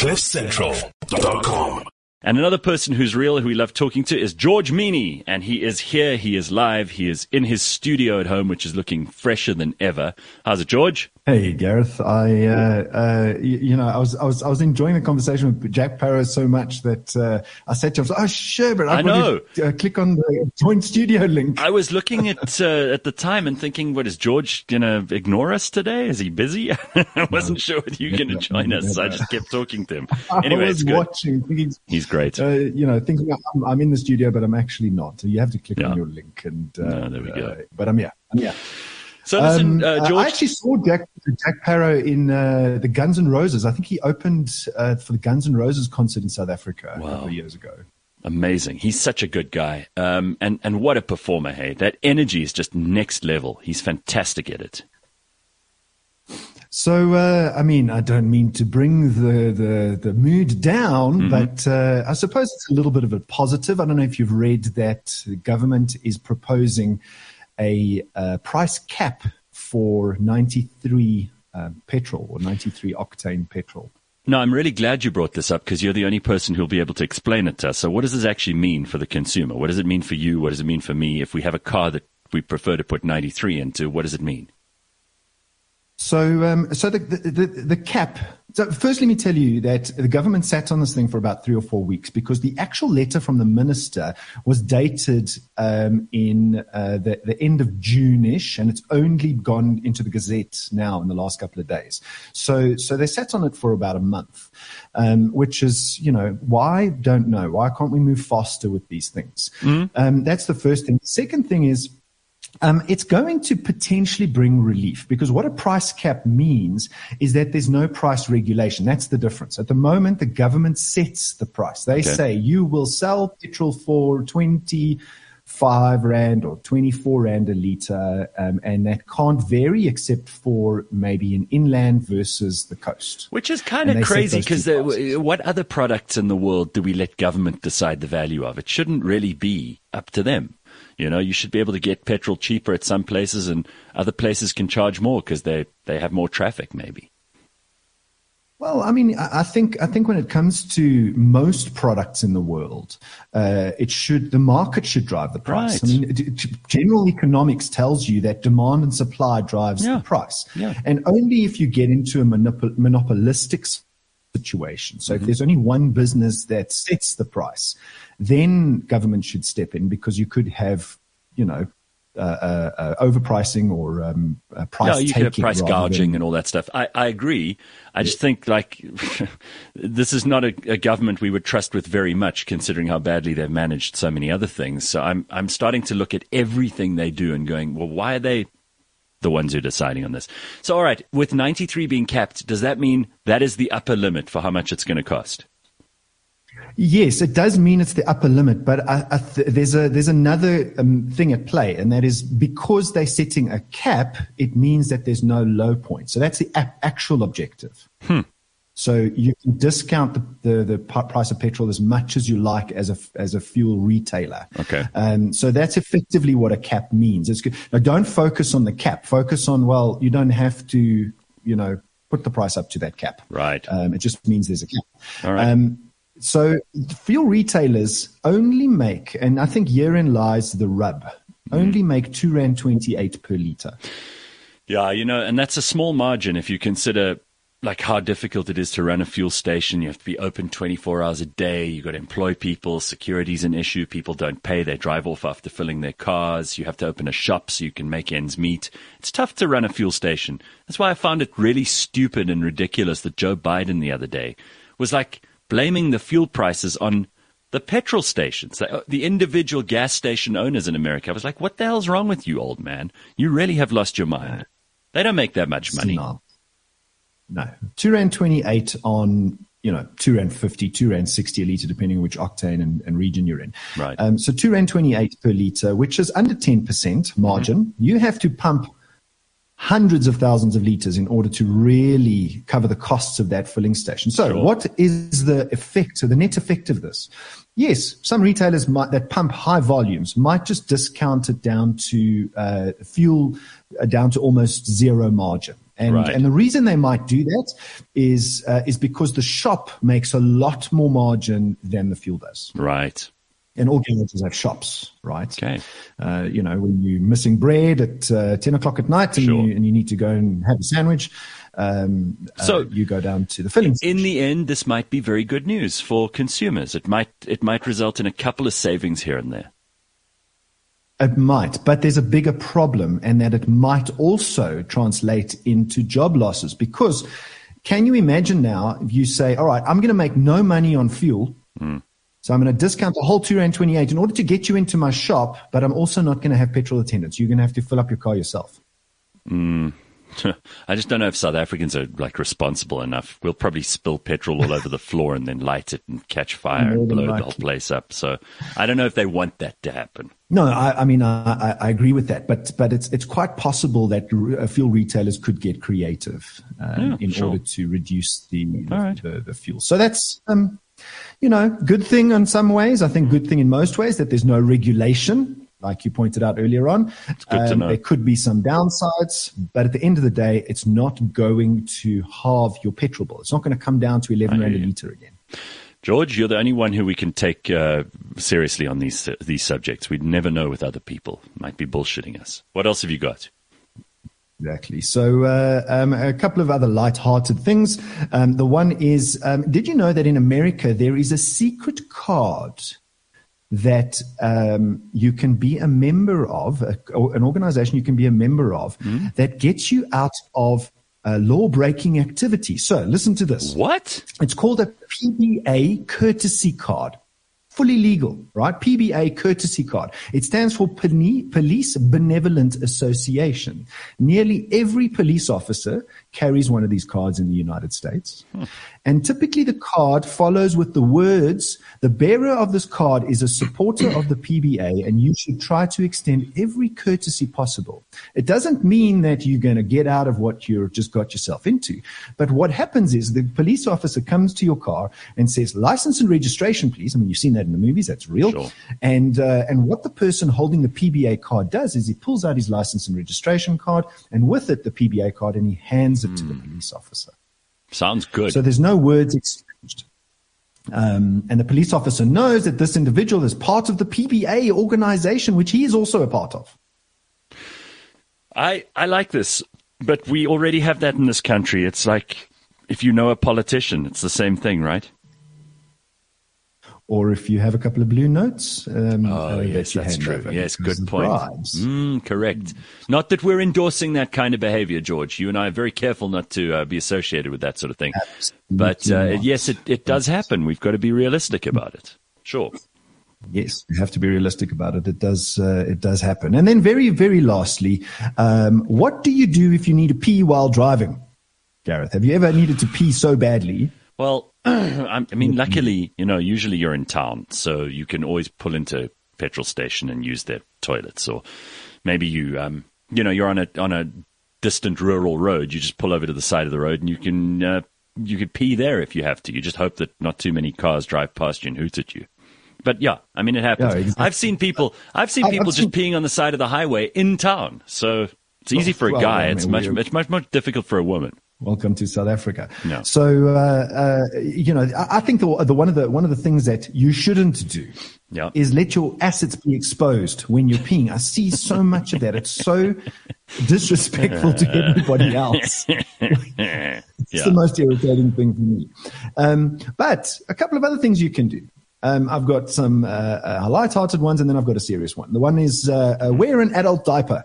CliffCentral.com. And another person who's real, who we love talking to, is George Mienie. And he is here, he is live, he is in his studio at home, which is looking fresher than ever. How's it, George? Hey Gareth, I uh, uh, you, you, know I was I was I was enjoying the conversation with Jack Parow so much that uh, I said to him, "Oh sure, but I, I know. To, uh, click on the joint studio link." I was looking at uh, at the time and thinking, "What is George gonna ignore us today? Is he busy?" I wasn't no. sure whether you were gonna join us, so I just kept talking to him. Anyway, I was watching, thinking he's great. Uh, you know, thinking I'm, I'm, in the studio, but I'm actually not. You have to click yeah. on your link, and no, there we go. but I'm here. I'm here. So listen, um, uh, George. I actually saw Jack, Jack Parow in uh, the Guns N' Roses. I think he opened uh, for the Guns N' Roses concert in South Africa wow. a couple of years ago. Amazing. He's such a good guy. Um, and, and what a performer, hey. That energy is just next level. He's fantastic at it. So, uh, I mean, I don't mean to bring the, the, the mood down, mm-hmm. but uh, I suppose it's a little bit of a positive. I don't know if you've read that the government is proposing a, price cap for 93 um, petrol or 93 octane petrol. No, I'm really glad you brought this up because you're the only person who'll be able to explain it to us. So, what does this actually mean for the consumer? What does it mean for you? What does it mean for me? If we have a car that we prefer to put 93 into, what does it mean? So, um, so the, the, the, cap. So, first, let me tell you that the government sat on this thing for about three or four weeks because the actual letter from the minister was dated um, in uh, the, the end of June-ish, and it's only gone into the Gazette now in the last couple of days. So, so they sat on it for about a month, um, which is, you know, why? Don't know. Why can't we move faster with these things? Mm-hmm. that's the first thing. Second thing is um, it's going to potentially bring relief because what a price cap means is that there's no price regulation. That's the difference. At the moment, the government sets the price. They okay. say you will sell petrol for 25 Rand or 24 Rand a litre, um, and that can't vary except for maybe an inland versus the coast. Which is kind of crazy because what other products in the world do we let government decide the value of? It shouldn't really be up to them. You know, you should be able to get petrol cheaper at some places, and other places can charge more because they they have more traffic, maybe. Well, I mean, I think I think when it comes to most products in the world, uh, it should the market should drive the price. Right. I mean, general economics tells you that demand and supply drives yeah. the price, yeah. and only if you get into a monop- monopolistic situation. So mm-hmm. if there's only one business that sets the price, then government should step in because you could have, you know, uh, uh, uh, overpricing or um, uh, price. Yeah, you could have price gouging than... and all that stuff. I, I agree. I just think like this is not a, a, government we would trust with very much, considering how badly they've managed so many other things. So I'm I'm starting to look at everything they do and going, well, why are they the ones who are deciding on this? So all right, with 93 being capped, does that mean that is the upper limit for how much it's going to cost? Yes, it does mean it's the upper limit, but I, I th- there's a there's another um, thing at play, and that is because they're setting a cap, it means that there's no low point. So that's the actual objective. Hmm. So you can discount the, the, the, price of petrol as much as you like as a as a fuel retailer. Okay. Um, so that's effectively what a cap means. It's good. Now don't focus on the cap. Focus on well, you don't have to, you know, put the price up to that cap. Right. Um, it just means there's a cap. All right. Um, so fuel retailers only make, and I think herein lies the rub, only make two rand twenty eight per liter. Yeah, you know, and that's a small margin if you consider like how difficult it is to run a fuel station. You have to be open 24 hours a day. You've got to employ people. Security's an issue. People don't pay. They drive off after filling their cars. You have to open a shop so you can make ends meet. It's tough to run a fuel station. That's why I found it really stupid and ridiculous that Joe Biden the other day was like, blaming the fuel prices on the petrol stations, uh, the individual gas station owners in America. I was like, what the hell's wrong with you, old man? You really have lost your mind. They don't make that much money. No. No. Two Rand 28 on, you know, two Rand 50, two Rand 60 a litre, depending on which octane and, and region you're in. Right. Um, so two Rand 28 per litre, which is under 10% margin. Mm-hmm. You have to pump hundreds of thousands of liters in order to really cover the costs of that filling station. So sure. what is the effect, so the net effect of this? Yes, some retailers might, that pump high volumes might just discount it down to uh, fuel, uh, down to almost zero margin. And, Right. and the reason they might do that is, uh, is because the shop makes a lot more margin than the fuel does. Right. And all garages have shops, right? Okay. Uh, you know, when you're missing bread at uh, 10 o'clock at night and, Sure. you, and you need to go and have a sandwich, um, uh, So- you go down to the filling In the end, this might be very good news for consumers. It might it might result in a couple of savings here and there. It might, but there's a bigger problem, and that it might also translate into job losses. Because can you imagine now if you say, all right, I'm going to make no money on fuel. Hmm. So I'm going to discount the whole two rand 28 in order to get you into my shop, but I'm also not going to have petrol attendants. You're going to have to fill up your car yourself. Hmm. I just don't know if South Africans are like responsible enough. We'll probably spill petrol all over the floor and then light it and catch fire and blow the whole place up. So I don't know if they want that to happen. No, I, I mean, I, I- agree with that, but but it's it's quite possible that uh, fuel retailers could get creative um, Yeah, in sure. order to reduce the the, right. the the fuel. So that's um, you know, good thing in some ways. I think good thing in most ways that there's no regulation, like you pointed out earlier on. It's good to know. There could be some downsides, but at the end of the day, it's not going to halve your petrol bill. It's not going to come down to eleven I rand a liter again. George, you're the only one who we can take uh, seriously on these these subjects. We'd never know with other people. Might be bullshitting us. What else have you got? Exactly. So, uh, um, a couple of other light-hearted things. Um, the one is, um, did you know that in America there is a secret card that um, you can be a member of, a, an organization you can be a member of, that gets you out of uh, law-breaking activity. So, listen to this. What? It's called a PBA courtesy card. Fully legal, right? PBA courtesy card. It stands for Police Benevolent Association. Nearly every police officer carries one of these cards in the United States. And typically the card follows with the words, the bearer of this card is a supporter of the PBA and you should try to extend every courtesy possible. It doesn't mean that you're going to get out of what you've just got yourself into. But what happens is the police officer comes to your car and says, license and registration, please. I mean, you've seen that in the movies. That's real. Sure. And, uh, and what the person holding the PBA card does is he pulls out his license and registration card and with it, the PBA card and he hands it to the police officer. Sounds good. So there's no words exchanged. Um, and the police officer knows that this individual is part of the PBA organization, which he is also a part of. I, I like this, but we already have that in this country. It's like if you know a politician, it's the same thing, right? Or if you have a couple of blue notes, um, Oh, uh, yes, that that's true. over Yes, good point. Mm, correct. Not that we're endorsing that kind of behavior, George. You and I are very careful not to uh, be associated with that sort of thing. But uh, yes, it, it does happen. We've got to be realistic about it. Sure. Yes, you have to be realistic about it. It does, uh, it does happen. And then, very, very lastly, um, what do you do if you need to pee while driving? Gareth, have you ever needed to pee so badly? Well, I I mean, luckily, you know, usually you're in town, so you can always pull into a petrol station and use their toilets, or maybe you, um, you know, you're on a on a distant rural road. You just pull over to the side of the road and you can uh, you could pee there if you have to. You just hope that not too many cars drive past you and hoot at you. But yeah, I mean, it happens. Yeah, exactly. I've seen people. I've seen people I've just seen- peeing on the side of the highway in town. So it's easy for a well, guy. I mean, it's much it's much much difficult for a woman. Welcome to South Africa. No. So, uh, uh, you know, I, I think the, the one of the one of the things that you shouldn't do Yeah. is let your assets be exposed when you're peeing. I see so much of that. It's so disrespectful to everybody else. It's Yeah. the most irritating thing for me. Um, but a couple of other things you can do. Um, I've got some uh, uh, light-hearted ones, and then I've got a serious one. The one is uh, uh, wear an adult diaper.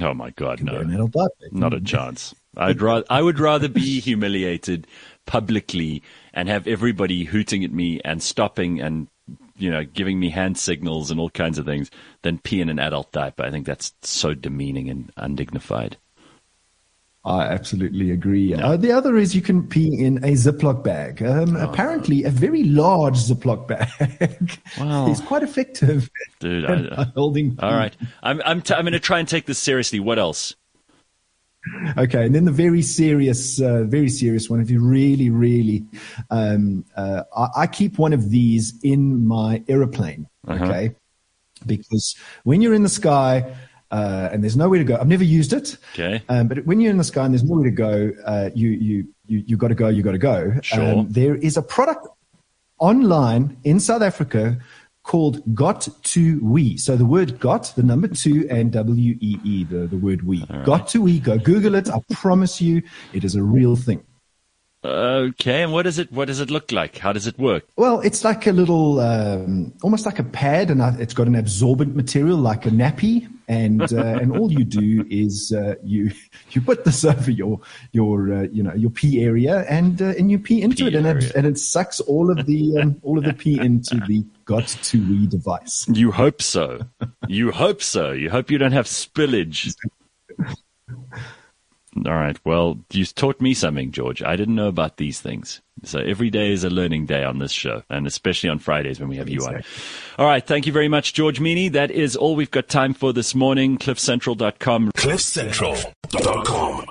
Oh my God, no, diaper. not a chance. I'd rather I would rather be humiliated publicly and have everybody hooting at me and stopping and you know giving me hand signals and all kinds of things than pee in an adult diaper. I think that's so demeaning and undignified. I absolutely agree. Uh, the other is you can pee in a Ziploc bag. Um, Oh. Apparently, a very large Ziploc bag Wow. is quite effective Dude, I, holding. all right. I'm I'm t- I'm going to try and take this seriously. What else? Okay, and then the very serious, uh, very serious one. If you really, really, um, uh, I, I keep one of these in my aeroplane. Uh-huh. Okay, because when you're in the sky, uh, and there's nowhere to go. I've never used it. Okay. Um, but when you're in the sky and there's nowhere to go, uh, you you you you got to go. You got to go. Sure. Um, there is a product online in South Africa called Got to We. So the word got, the number two, and W E E, the, the word we. Got to We. Go Google it. I promise you, it is a real thing. Okay, and what does it what does it look like? How does it work? Well, it's like a little, um, almost like a pad, and it's got an absorbent material like a nappy, and uh, and all you do is uh, you you put this over your your uh, you know your pee area, and uh, and you pee into Pee it, and it, and it sucks all of the um, all of the pee into the got to we device. You hope so. you hope so. You hope you don't have spillage. All right. Well, you taught me something, George. I didn't know about these things. So every day is a learning day on this show, and especially on Fridays when we have you on. All right. Thank you very much, George Mienie. That is all we've got time for this morning. CliffCentral.com. CliffCentral.com.